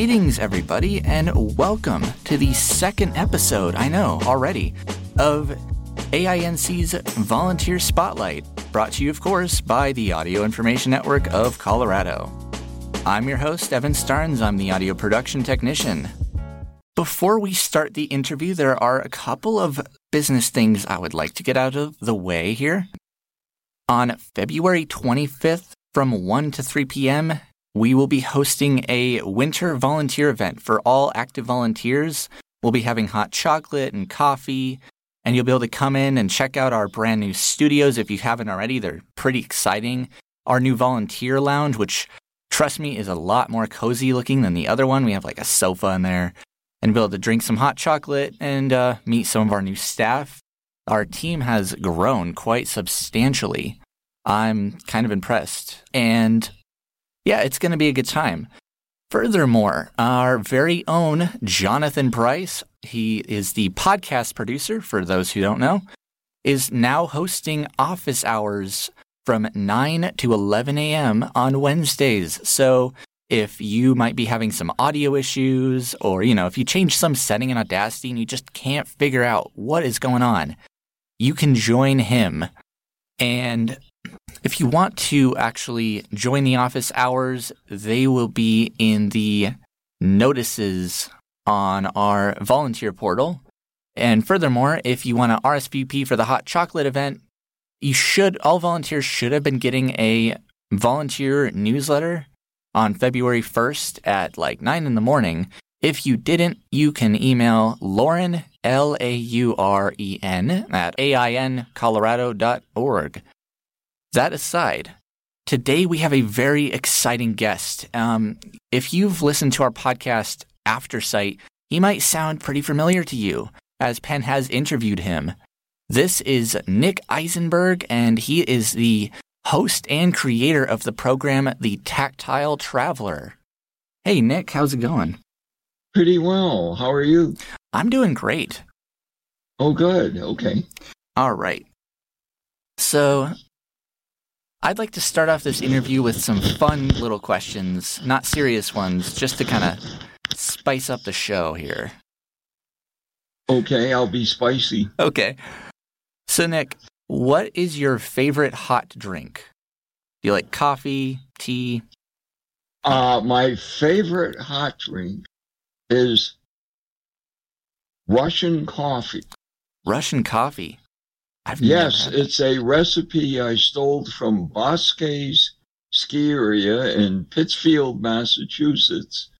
Greetings, everybody, and welcome to the second episode, I know already, of AINC's Volunteer Spotlight, brought to you, of course, by the Audio Information Network of Colorado. I'm your host, Evan Starnes. I'm the audio production technician. Before we start the interview, there are a couple of business things I would like to get out of the way here. On February 25th from 1 to 3 p.m., we will be hosting a winter volunteer event for all active volunteers. We'll be having hot chocolate and coffee, and you'll be able to come in and check out our brand new studios if you haven't already. They're pretty exciting. Our new volunteer lounge, which trust me is a lot more cozy looking than the other one. We have like a sofa in there and be able to drink some hot chocolate and uh, meet some of our new staff. Our team has grown quite substantially. I'm kind of impressed. And yeah, it's going to be a good time. Furthermore, our very own Jonathan Price, he is the podcast producer, for those who don't know, is now hosting office hours from 9 to 11 a.m. on Wednesdays. So if you might be having some audio issues, or, you know, if you change some setting in Audacity and you just can't figure out what is going on, you can join him. And if you want to actually join the office hours, they will be in the notices on our volunteer portal. And furthermore, if you want to RSVP for the hot chocolate event, you should, all volunteers should have been getting a volunteer newsletter on February 1st at like 9 in the morning. If you didn't, you can email Lauren, L A U R E N, at aincolorado.org. That aside, today we have a very exciting guest. Um, if you've listened to our podcast After Sight, he might sound pretty familiar to you, as Penn has interviewed him. This is Nick Isenberg, and he is the host and creator of the program The Tactile Traveler. Hey, Nick, how's it going? Pretty well. How are you? I'm doing great. Oh, good. Okay. All right. So, I'd like to start off this interview with some fun little questions, not serious ones, just to kind of spice up the show here. Okay, I'll be spicy. Okay. So, Nick, what is your favorite hot drink? Do you like coffee, tea? Uh, my favorite hot drink is Russian coffee. Russian coffee. I've yes, it's a recipe I stole from Bousquet's ski area in Pittsfield, Massachusetts.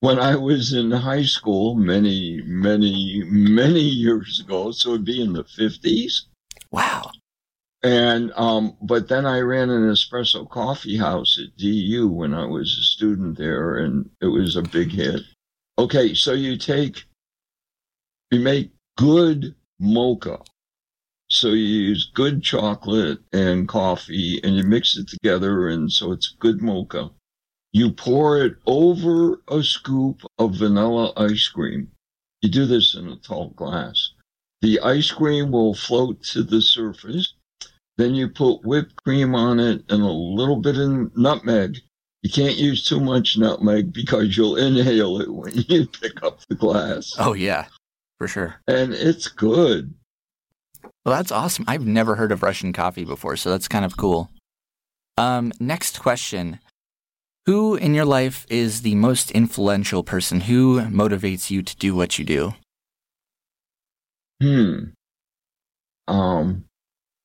When I was in high school many, many, many years ago, so it'd be in the 50s. Wow. And, um, but then I ran an espresso coffee house at DU when I was a student there, and it was a big hit. Okay, so you take, you make good mocha. So you use good chocolate and coffee and you mix it together and so it's good mocha. You pour it over a scoop of vanilla ice cream. You do this in a tall glass. The ice cream will float to the surface. Then you put whipped cream on it and a little bit of nutmeg. You can't use too much nutmeg because you'll inhale it when you pick up the glass. Oh, yeah, for sure. And it's good. Well, that's awesome. I've never heard of Russian coffee before, so that's kind of cool. Um, next question. Who in your life is the most influential person? Who motivates you to do what you do? Hmm. Um,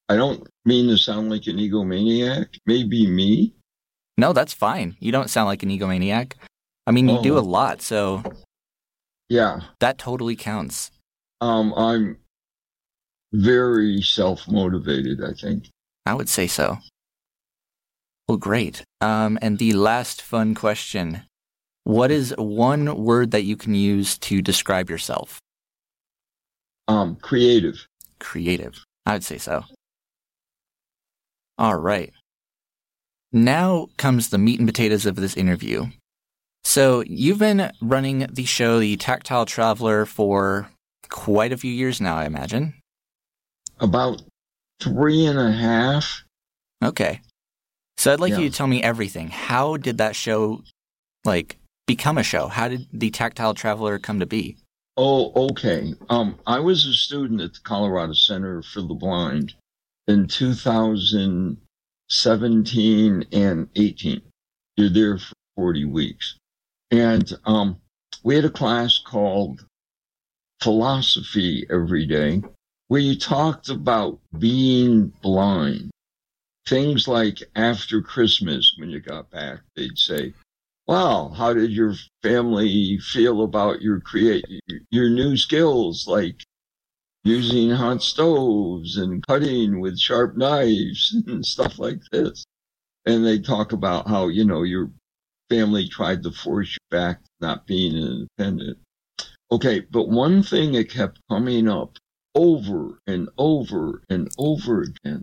I don't mean to sound like an egomaniac. Maybe me. No, that's fine. You don't sound like an egomaniac. I mean, you oh. do a lot, so yeah, that totally counts. Um, I'm very self motivated, I think. I would say so. Well, great. Um, and the last fun question What is one word that you can use to describe yourself? Um, creative. Creative. I would say so. All right. Now comes the meat and potatoes of this interview. So, you've been running the show, The Tactile Traveler, for quite a few years now, I imagine about three and a half. Okay. So I'd like yeah. you to tell me everything. How did that show like become a show? How did the Tactile Traveler come to be? Oh, okay. Um, I was a student at the Colorado Center for the Blind in 2017 and 18. You're there for 40 weeks. And um, we had a class called Philosophy every day where you talked about being blind. Things like after Christmas, when you got back, they'd say, wow, how did your family feel about your create your new skills like using hot stoves and cutting with sharp knives and stuff like this? And they talk about how, you know, your family tried to force you back not being independent. Okay, but one thing that kept coming up over and over and over again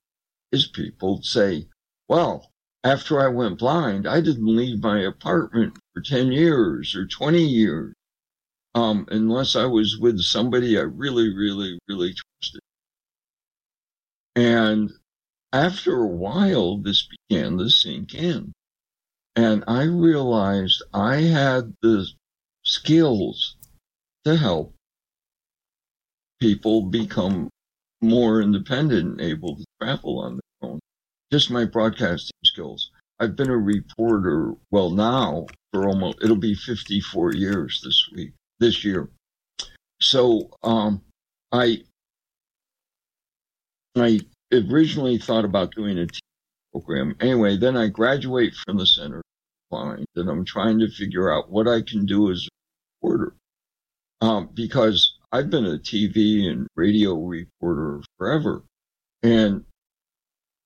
is people say, well, after I went blind, I didn't leave my apartment for 10 years or 20 years, um, unless I was with somebody I really, really, really trusted. And after a while, this began to sink in. And I realized I had the skills to help people become more independent and able to travel on their own just my broadcasting skills. I've been a reporter, well, now for almost, it'll be 54 years this week, this year. So, um, I, I originally thought about doing a TV program. Anyway, then I graduate from the center and I'm trying to figure out what I can do as a reporter. Um, because I've been a TV and radio reporter forever. And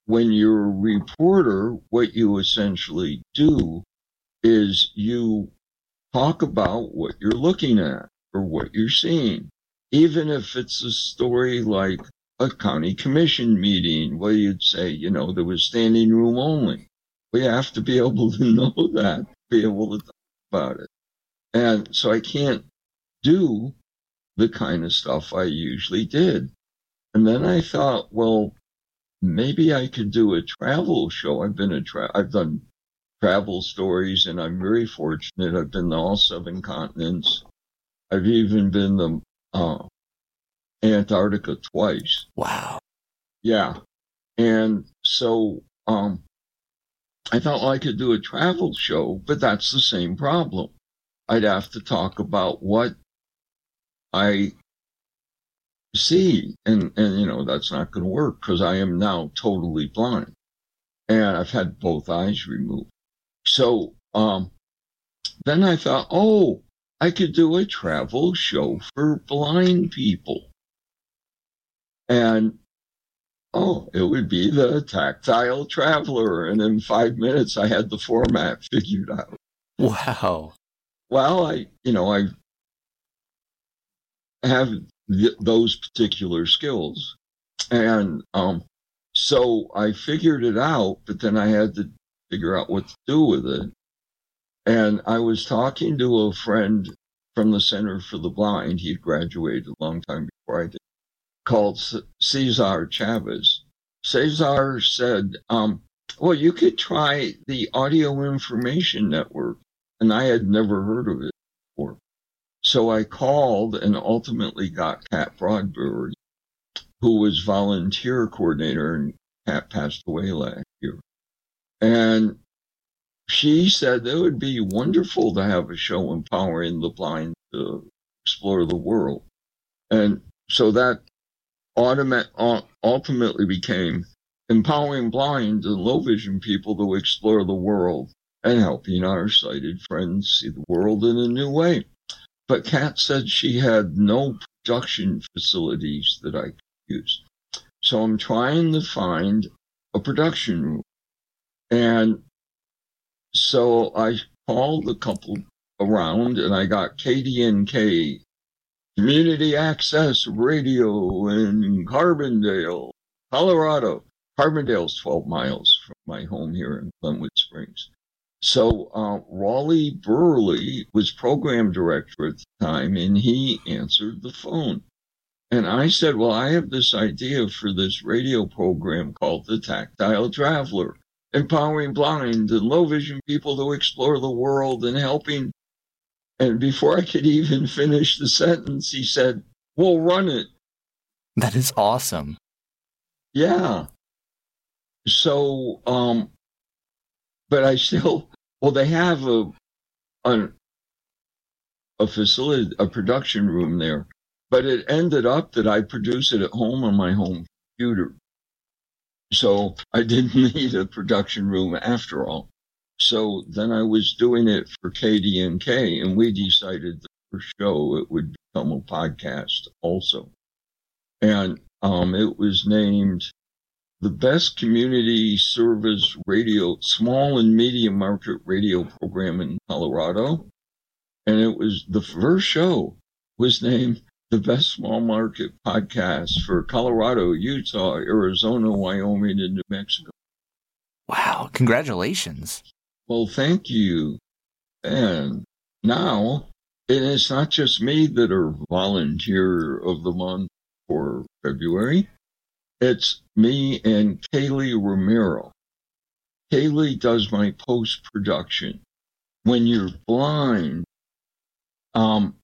when you're a reporter, what you essentially do is you talk about what you're looking at or what you're seeing. Even if it's a story like a county commission meeting where you'd say, you know, there was standing room only. We have to be able to know that, be able to talk about it. And so I can't do the kind of stuff I usually did. And then I thought, well, maybe I could do a travel show. I've been a tra- I've done travel stories, and I'm very fortunate. I've been to all seven continents. I've even been to uh, Antarctica twice. Wow. Yeah, and so um, I thought well, I could do a travel show, but that's the same problem. I'd have to talk about what I see. And, and, you know, that's not going to work because I am now totally blind and I've had both eyes removed. So, um, then I thought, oh, I could do a travel show for blind people. And oh, it would be the tactile traveler. And in five minutes, I had the format figured out. Wow. Well, I, you know, I have th- those particular skills. And um, so I figured it out, but then I had to figure out what to do with it. And I was talking to a friend from the Center for the Blind. He had graduated a long time before I did, called Cesar Chavez. Cesar said, um, well, you could try the Audio Information Network. And I had never heard of it before. So I called and ultimately got Kat Broadberry, who was volunteer coordinator, and Kat passed away last year. And she said it would be wonderful to have a show empowering the blind to explore the world. And so that ultimately became empowering blind and low vision people to explore the world and helping our sighted friends see the world in a new way. But Kat said she had no production facilities that I could use. So I'm trying to find a production room. And so I called a couple around and I got KDNK, Community Access Radio in Carbondale, Colorado. Carbondale's 12 miles from my home here in Glenwood Springs. So uh, Raleigh Burley was program director at the time, and he answered the phone. And I said, Well, I have this idea for this radio program called The Tactile Traveler, empowering blind and low vision people to explore the world and helping And before I could even finish the sentence, he said, We'll run it. That is awesome. Yeah. So, um, but I still, well, they have a, a, a facility, a production room there, but it ended up that I produce it at home on my home computer. So I didn't need a production room after all. So then I was doing it for KDNK, and we decided the first show it would become a podcast also. And um, it was named the best community service radio, small and medium market radio program in Colorado. And it was the first show was named the best small market podcast for Colorado, Utah, Arizona, Wyoming, and New Mexico. Wow, congratulations. Well, thank you. And now, and it's not just me that are volunteer of the month for February. It's me and Kayley Romero. Kayley does my post production. When you're blind, um,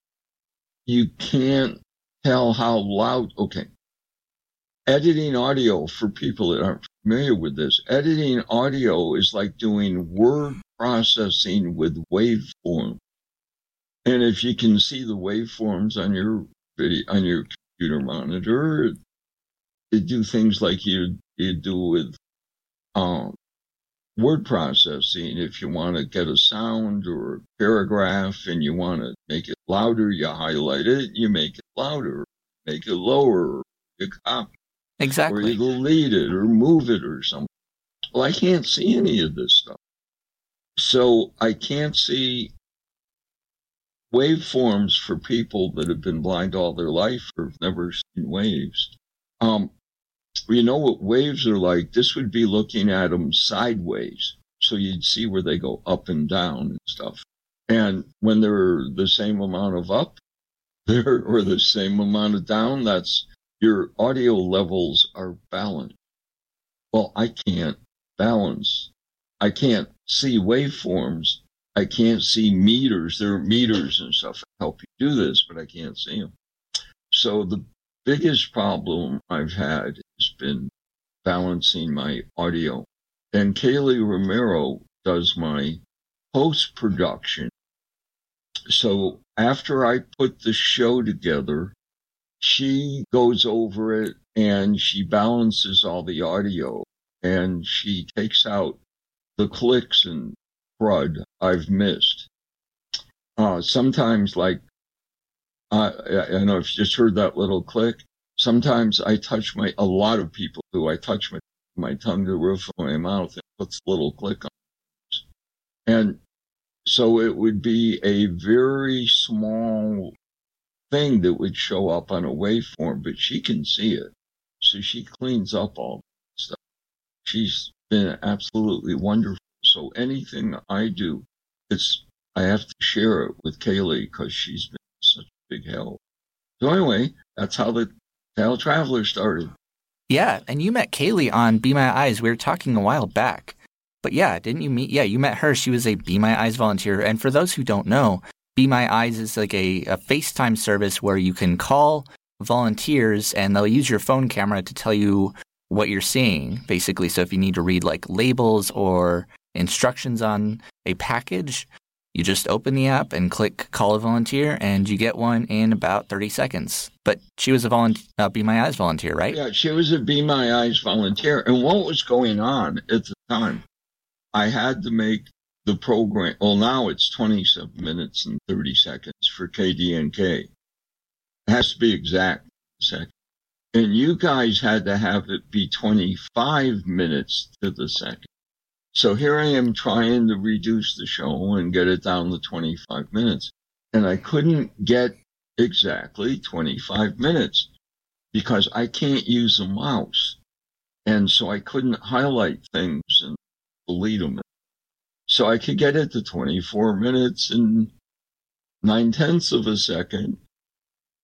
you can't tell how loud. Okay. Editing audio for people that aren't familiar with this, editing audio is like doing word processing with waveform. And if you can see the waveforms on your video, on your computer monitor, it do things like you you do with um, word processing. If you want to get a sound or a paragraph and you want to make it louder, you highlight it, you make it louder, make it lower, you copy. Exactly. Or you delete it or move it or something. Well, I can't see any of this stuff. So I can't see waveforms for people that have been blind all their life or have never seen waves. Um, you know what waves are like? This would be looking at them sideways. So you'd see where they go up and down and stuff. And when they're the same amount of up there or the same amount of down, that's your audio levels are balanced. Well, I can't balance. I can't see waveforms. I can't see meters. There are meters and stuff that help you do this, but I can't see them. So the biggest problem I've had has been balancing my audio. And Kayley Romero does my post production. So after I put the show together, she goes over it and she balances all the audio and she takes out the clicks and crud I've missed. Uh, sometimes, like, uh, I, I know if you just heard that little click. Sometimes I touch my, a lot of people do. I touch my, my tongue to the roof of my mouth and puts a little click on. And so it would be a very small thing that would show up on a waveform, but she can see it. So she cleans up all that stuff. She's been absolutely wonderful. So anything I do, it's, I have to share it with Kayley because she's been such a big help. So anyway, that's how the Tale Traveler started. Yeah, and you met Kayley on Be My Eyes. We were talking a while back. But yeah, didn't you meet? Yeah, you met her. She was a Be My Eyes volunteer. And for those who don't know, Be My Eyes is like a, a FaceTime service where you can call volunteers and they'll use your phone camera to tell you what you're seeing, basically. So if you need to read like labels or instructions on a package, you just open the app and click call a volunteer and you get one in about 30 seconds. But she was a volunteer, uh, Be My Eyes volunteer, right? Yeah, she was a Be My Eyes volunteer. And what was going on at the time? I had to make the program. Well, now it's 27 minutes and 30 seconds for KDNK. It has to be exact second. And you guys had to have it be 25 minutes to the second. So here I am trying to reduce the show and get it down to 25 minutes. And I couldn't get exactly 25 minutes because I can't use a mouse. And so I couldn't highlight things and delete them. So I could get it to 24 minutes and nine tenths of a second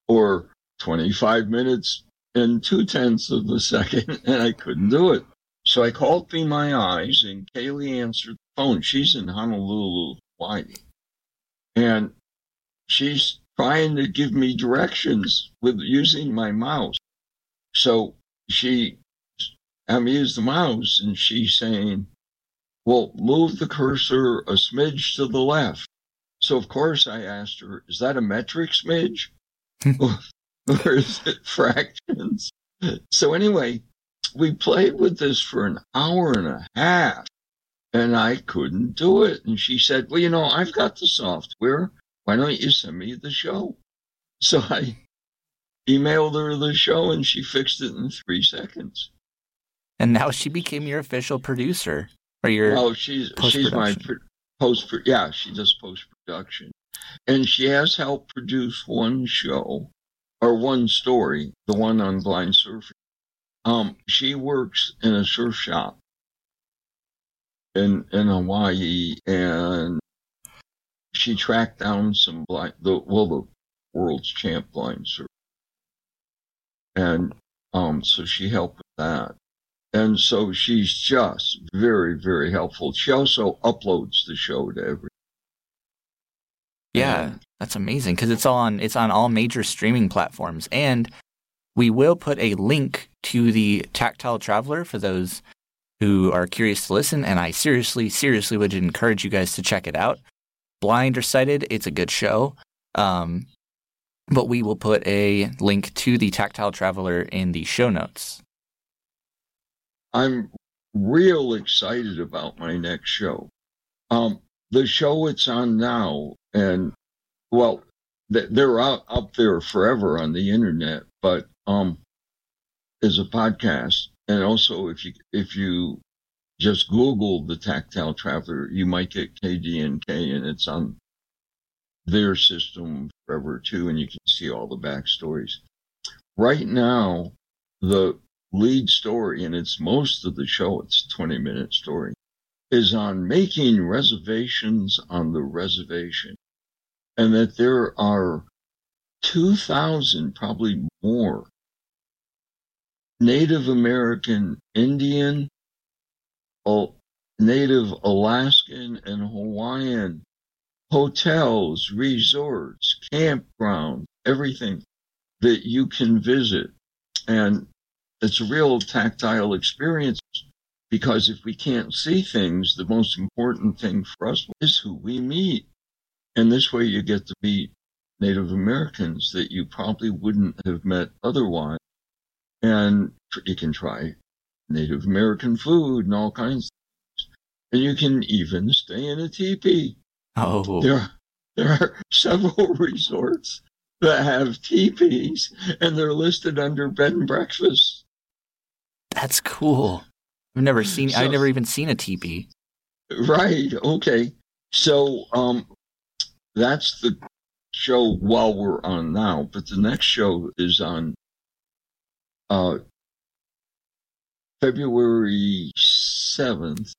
or 25 minutes and two tenths of a second, and I couldn't do it. So I called through My Eyes, and Kayley answered the phone. She's in Honolulu, Hawaii. And she's trying to give me directions with using my mouse. So she, I'm using the mouse and she's saying, well, move the cursor a smidge to the left. So of course I asked her, is that a metric smidge? or is it fractions? So anyway, we played with this for an hour and a half and I couldn't do it. And she said, well, you know, I've got the software. Why don't you send me the show? So I emailed her the show and she fixed it in three seconds. And now she became your official producer or your Oh, she's she's my post yeah, she does post production. And she has helped produce one show or one story, the one on blind surfing. Um, she works in a surf shop in in Hawaii and she tracked down some blind, the well, the world's champ blind surfer, and um, so she helped with that, and so she's just very, very helpful. She also uploads the show to every. Yeah, that's amazing because it's on it's on all major streaming platforms, and we will put a link to the Tactile Traveler for those who are curious to listen. And I seriously, seriously would encourage you guys to check it out blind or sighted, it's a good show. Um, but we will put a link to the Tactile Traveler in the show notes. I'm real excited about my next show. Um, the show it's on now, and well, they're out up there forever on the internet, but um, is a podcast, and also if you if you just Google the Tactile Traveler, you might get KDNK, and it's on their system forever too, and you can see all the backstories. Right now, the lead story, and it's most of the show, it's 20 minute story, is on making reservations on the reservation. And that there are 2,000, probably more, Native American Indian native Alaskan and Hawaiian hotels, resorts, campgrounds, everything that you can visit. And it's a real tactile experience because if we can't see things, the most important thing for us is who we meet. And this way you get to meet Native Americans that you probably wouldn't have met otherwise. And you can try Native American food and all kinds of things. And you can even stay in a teepee. Oh. There, there are several resorts that have teepees and they're listed under bed and breakfast. That's cool. I've never seen, so, I've never even seen a teepee. Right. Okay. So, um, that's the show while we're on now, but the next show is on, uh, February 7th.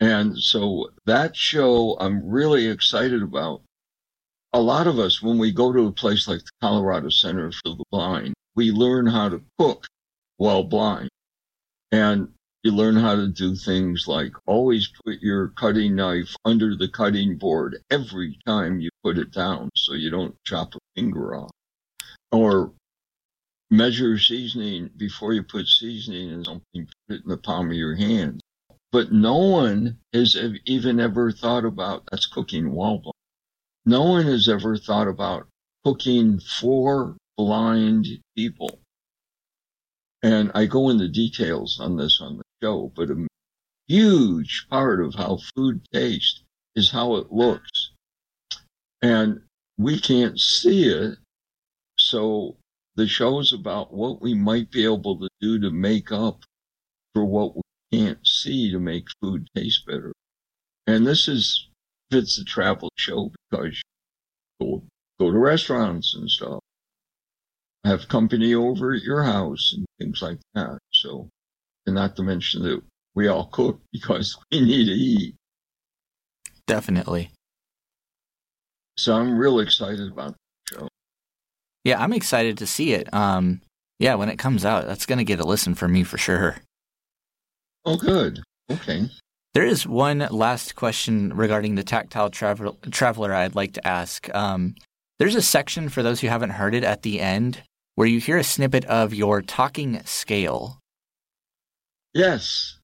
And so that show I'm really excited about. A lot of us, when we go to a place like the Colorado Center for the Blind, we learn how to cook while blind. And you learn how to do things like always put your cutting knife under the cutting board every time you put it down so you don't chop a finger off. Or measure seasoning before you put seasoning in something, put it in the palm of your hand. But no one has even ever thought about that's cooking while No one has ever thought about cooking for blind people. And I go into details on this on the show, but a huge part of how food tastes is how it looks. And we can't see it. So the show is about what we might be able to do to make up for what we can't see to make food taste better. And this is fits the travel show because go go to restaurants and stuff, have company over at your house and things like that. So, and not to mention that we all cook because we need to eat. Definitely. So I'm real excited about the show. Yeah, I'm excited to see it. Um, yeah, when it comes out, that's going to get a listen for me for sure. Oh, good. Okay. There is one last question regarding the tactile travel- traveler I'd like to ask. Um, There's a section for those who haven't heard it at the end where you hear a snippet of your talking scale. Yes.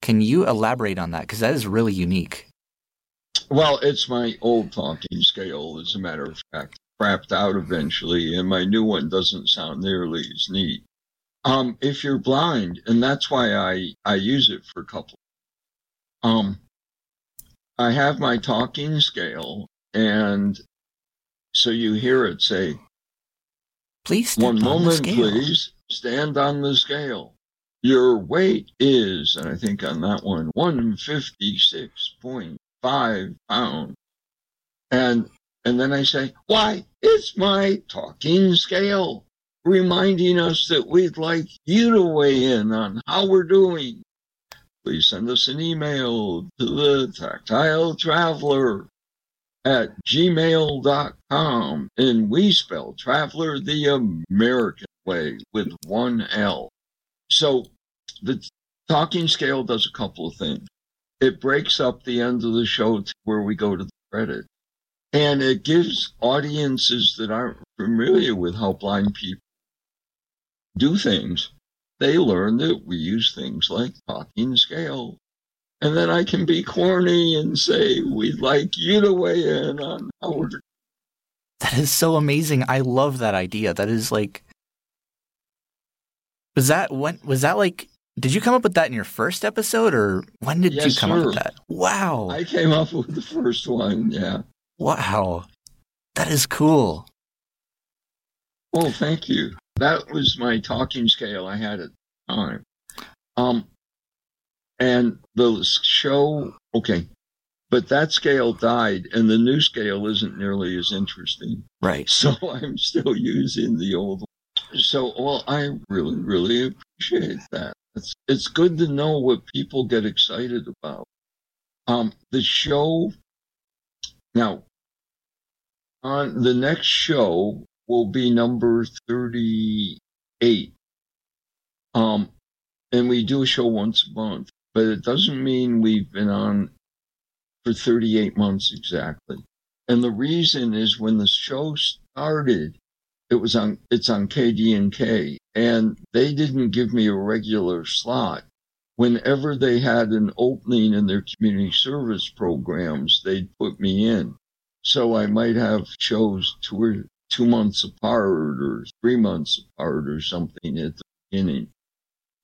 Can you elaborate on that? Because that is really unique. Well, it's my old talking scale, as a matter of fact, crapped out eventually, and my new one doesn't sound nearly as neat. Um, if you're blind, and that's why I, I use it for a couple. Um, I have my talking scale, and so you hear it say, Please One on the moment, scale." please. Stand on the scale. Your weight is, and I think on that one, 156.5 pounds. And, and then I say, why, it's my talking scale, reminding us that we'd like you to weigh in on how we're doing. Please send us an email to the tactile traveler at gmail.com. And we spell traveler the American way with one L. So the talking scale does a couple of things. It breaks up the end of the show to where we go to the credit. And it gives audiences that aren't familiar with how blind people do things, they learn that we use things like talking scale. And then I can be corny and say, we'd like you to weigh in on how That is so amazing. I love that idea. That is like Was that when was that like did you come up with that in your first episode or when did you Yes, come up with that? Wow. I came up with the first one, yeah. wow. That is cool. Well, thank you. That was my talking scale I had at the time. Um, and the show, okay, but that scale died, and the new scale isn't nearly as interesting. Right. So I'm still using the old one. So, well, I really, really appreciate that. It's, it's good to know what people get excited about. Um, the show, now, on the next show will be number 38. Um, and we do a show once a month, but it doesn't mean we've been on for 38 months exactly. And the reason is when the show started, it was on, it's on KDNK they didn't give me a regular slot. Whenever they had an opening in their community service programs, they'd put me in. So I might have shows two or two months apart or three months apart or something at the beginning.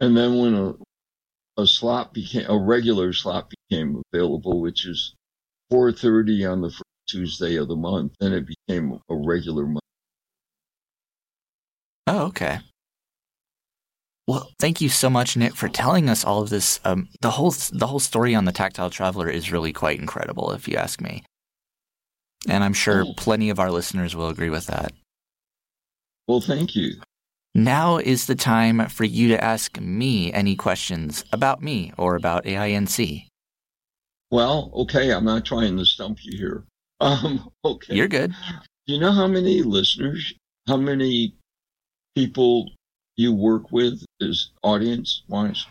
And then when a, a slot became, a regular slot became available, which is 4.30 on the first Tuesday of the month, then it became a regular month. Oh, okay. Well, thank you so much, Nick, for telling us all of this. Um, the whole the whole story on the Tactile Traveler is really quite incredible, if you ask me. And I'm sure Oh. plenty of our listeners will agree with that. Well, thank you. Now is the time for you to ask me any questions about me or about AINC. Well, okay, I'm not trying to stump you here. Um, okay. You're good. Do you know how many listeners, how many people you work with as audience wise?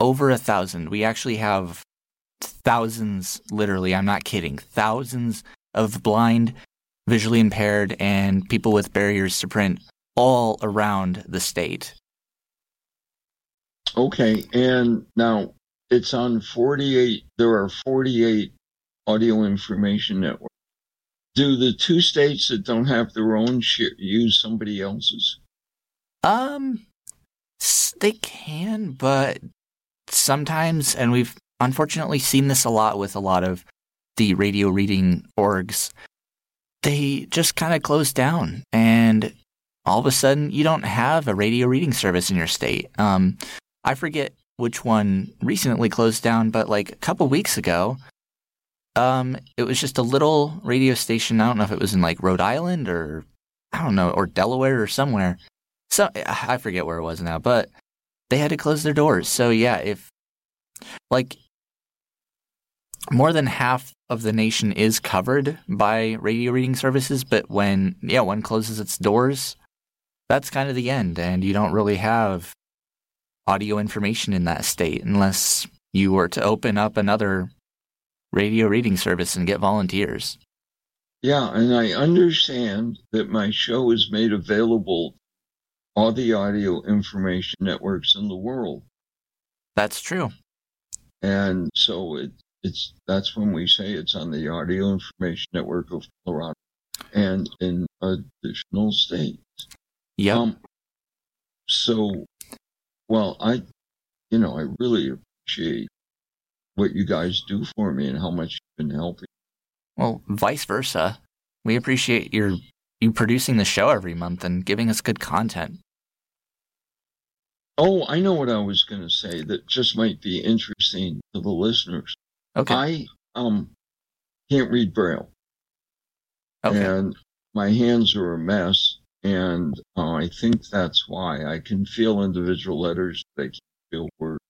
Over a thousand. We actually have thousands, literally, I'm not kidding, thousands of blind, visually impaired, and people with barriers to print all around the state. Okay, and now it's on 48, there are 48 audio information networks. Do the two states that don't have their own share, use somebody else's? Um, they can, but sometimes, and we've unfortunately seen this a lot with a lot of the radio reading orgs, they just kind of close down, and all of a sudden, you don't have a radio reading service in your state. Um, I forget which one recently closed down, but like a couple weeks ago, um, it was just a little radio station. I don't know if it was in like Rhode Island or I don't know, or Delaware or somewhere. So I forget where it was now, but they had to close their doors. So yeah, if like more than half of the nation is covered by radio reading services, but when yeah, one closes its doors, that's kind of the end and you don't really have audio information in that state unless you were to open up another radio reading service and get volunteers. Yeah, and I understand that my show is made available all the audio information networks in the world. That's true. And so it, it's that's when we say it's on the Audio Information Network of Colorado and in additional states. Yep. Um, so, well, I, you know, I really appreciate what you guys do for me and how much you've been helping. well, vice versa. We appreciate your you producing the show every month and giving us good content. Oh, I know what I was going to say that just might be interesting to the listeners. Okay. I um can't read Braille, okay. and my hands are a mess, and uh, I think that's why I can feel individual letters, but I can't feel words.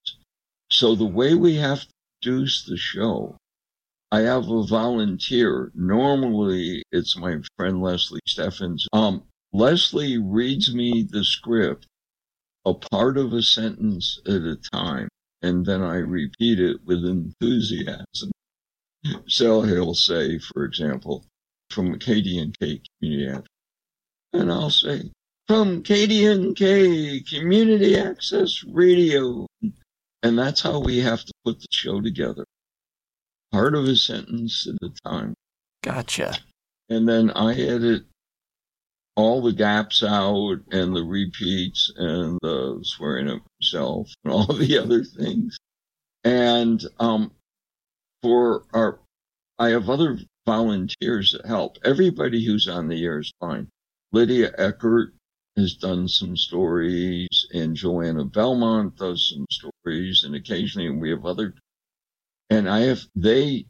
So the way we have to produce the show, I have a volunteer. Normally, it's my friend Leslie Steffens. Um, Leslie reads me the script, a part of a sentence at a time, and then I repeat it with enthusiasm. So he'll say, for example, from KDNK Community Access, and I'll say, from KDNK Community Access Radio. And that's how we have to put the show together. Part of a sentence at a time. Gotcha. And then I edit all the gaps out and the repeats and the swearing at myself and all the other things. And um, for our, I have other volunteers that help. Everybody who's on the air is fine. Lydia Eckert has done some stories, and Joanna Belmont does some stories, and occasionally we have other. And I have they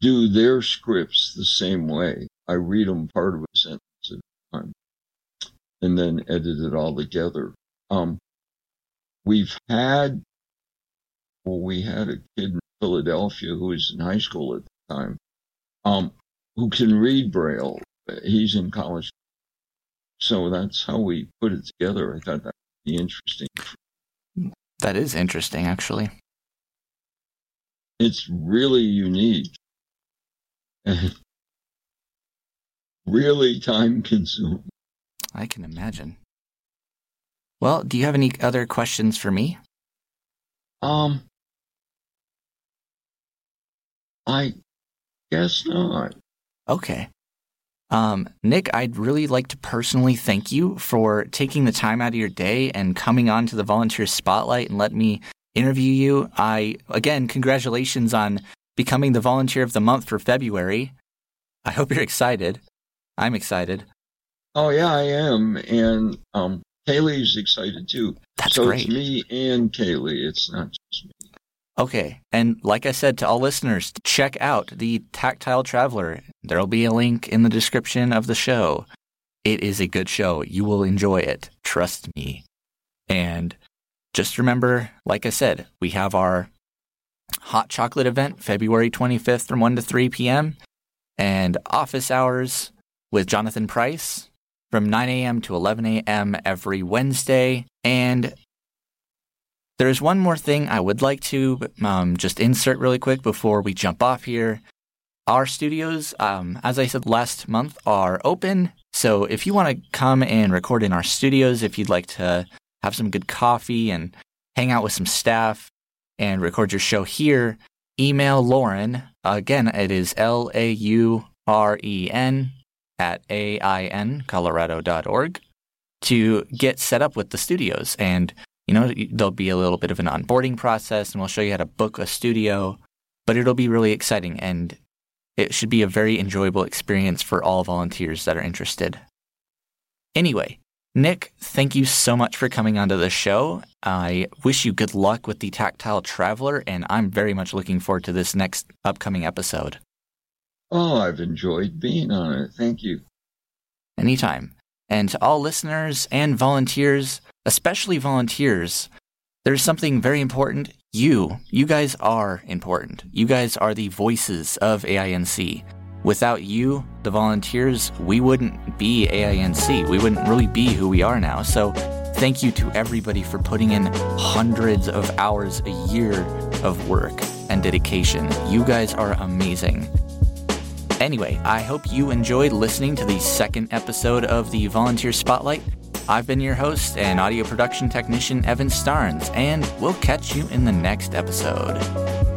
do their scripts the same way. I read them part of a sentence at a time, and then edit it all together. Um, we've had, well, we had a kid in Philadelphia who was in high school at the time, um, who can read Braille. He's in college so that's how we put it together. I thought that would be interesting. That is interesting, actually. It's really unique and really time consuming. I can imagine. Well, do you have any other questions for me? Um, I guess not. Okay. Um, Nick, I'd really like to personally thank you for taking the time out of your day and coming on to the volunteer spotlight and let me interview you. I, again, congratulations on becoming the volunteer of the month for February. I hope you're excited. I'm excited. Oh yeah, I am, and um, Kayley's excited too. That's so great. it's me and Kayley. It's not just me. Okay. And like I said to all listeners, check out the Tactile Traveler. There'll be a link in the description of the show. It is a good show. You will enjoy it. Trust me. And just remember, like I said, we have our hot chocolate event February 25th from 1 to 3 p.m. and office hours with Jonathan Price from 9 a.m. to 11 a.m. every Wednesday. And there's one more thing I would like to um, just insert really quick before we jump off here. Our studios, um, as I said last month, are open. So if you want to come and record in our studios, if you'd like to have some good coffee and hang out with some staff and record your show here, email Lauren. Again, it is L A U R E N at aincolorado.org to get set up with the studios. And, you know, there'll be a little bit of an onboarding process and we'll show you how to book a studio, but it'll be really exciting and it should be a very enjoyable experience for all volunteers that are interested. Anyway, Nick, thank you so much for coming onto the show. I wish you good luck with the Tactile Traveler, and I'm very much looking forward to this next upcoming episode. Oh, I've enjoyed being on it. Thank you. Anytime. And to all listeners and volunteers, especially volunteers, there's something very important. You, you guys are important. You guys are the voices of AINC. Without you, the volunteers, we wouldn't be AINC. We wouldn't really be who we are now. So, thank you to everybody for putting in hundreds of hours a year of work and dedication. You guys are amazing. Anyway, I hope you enjoyed listening to the second episode of the Volunteer Spotlight. I've been your host and audio production technician, Evan Starnes, and we'll catch you in the next episode.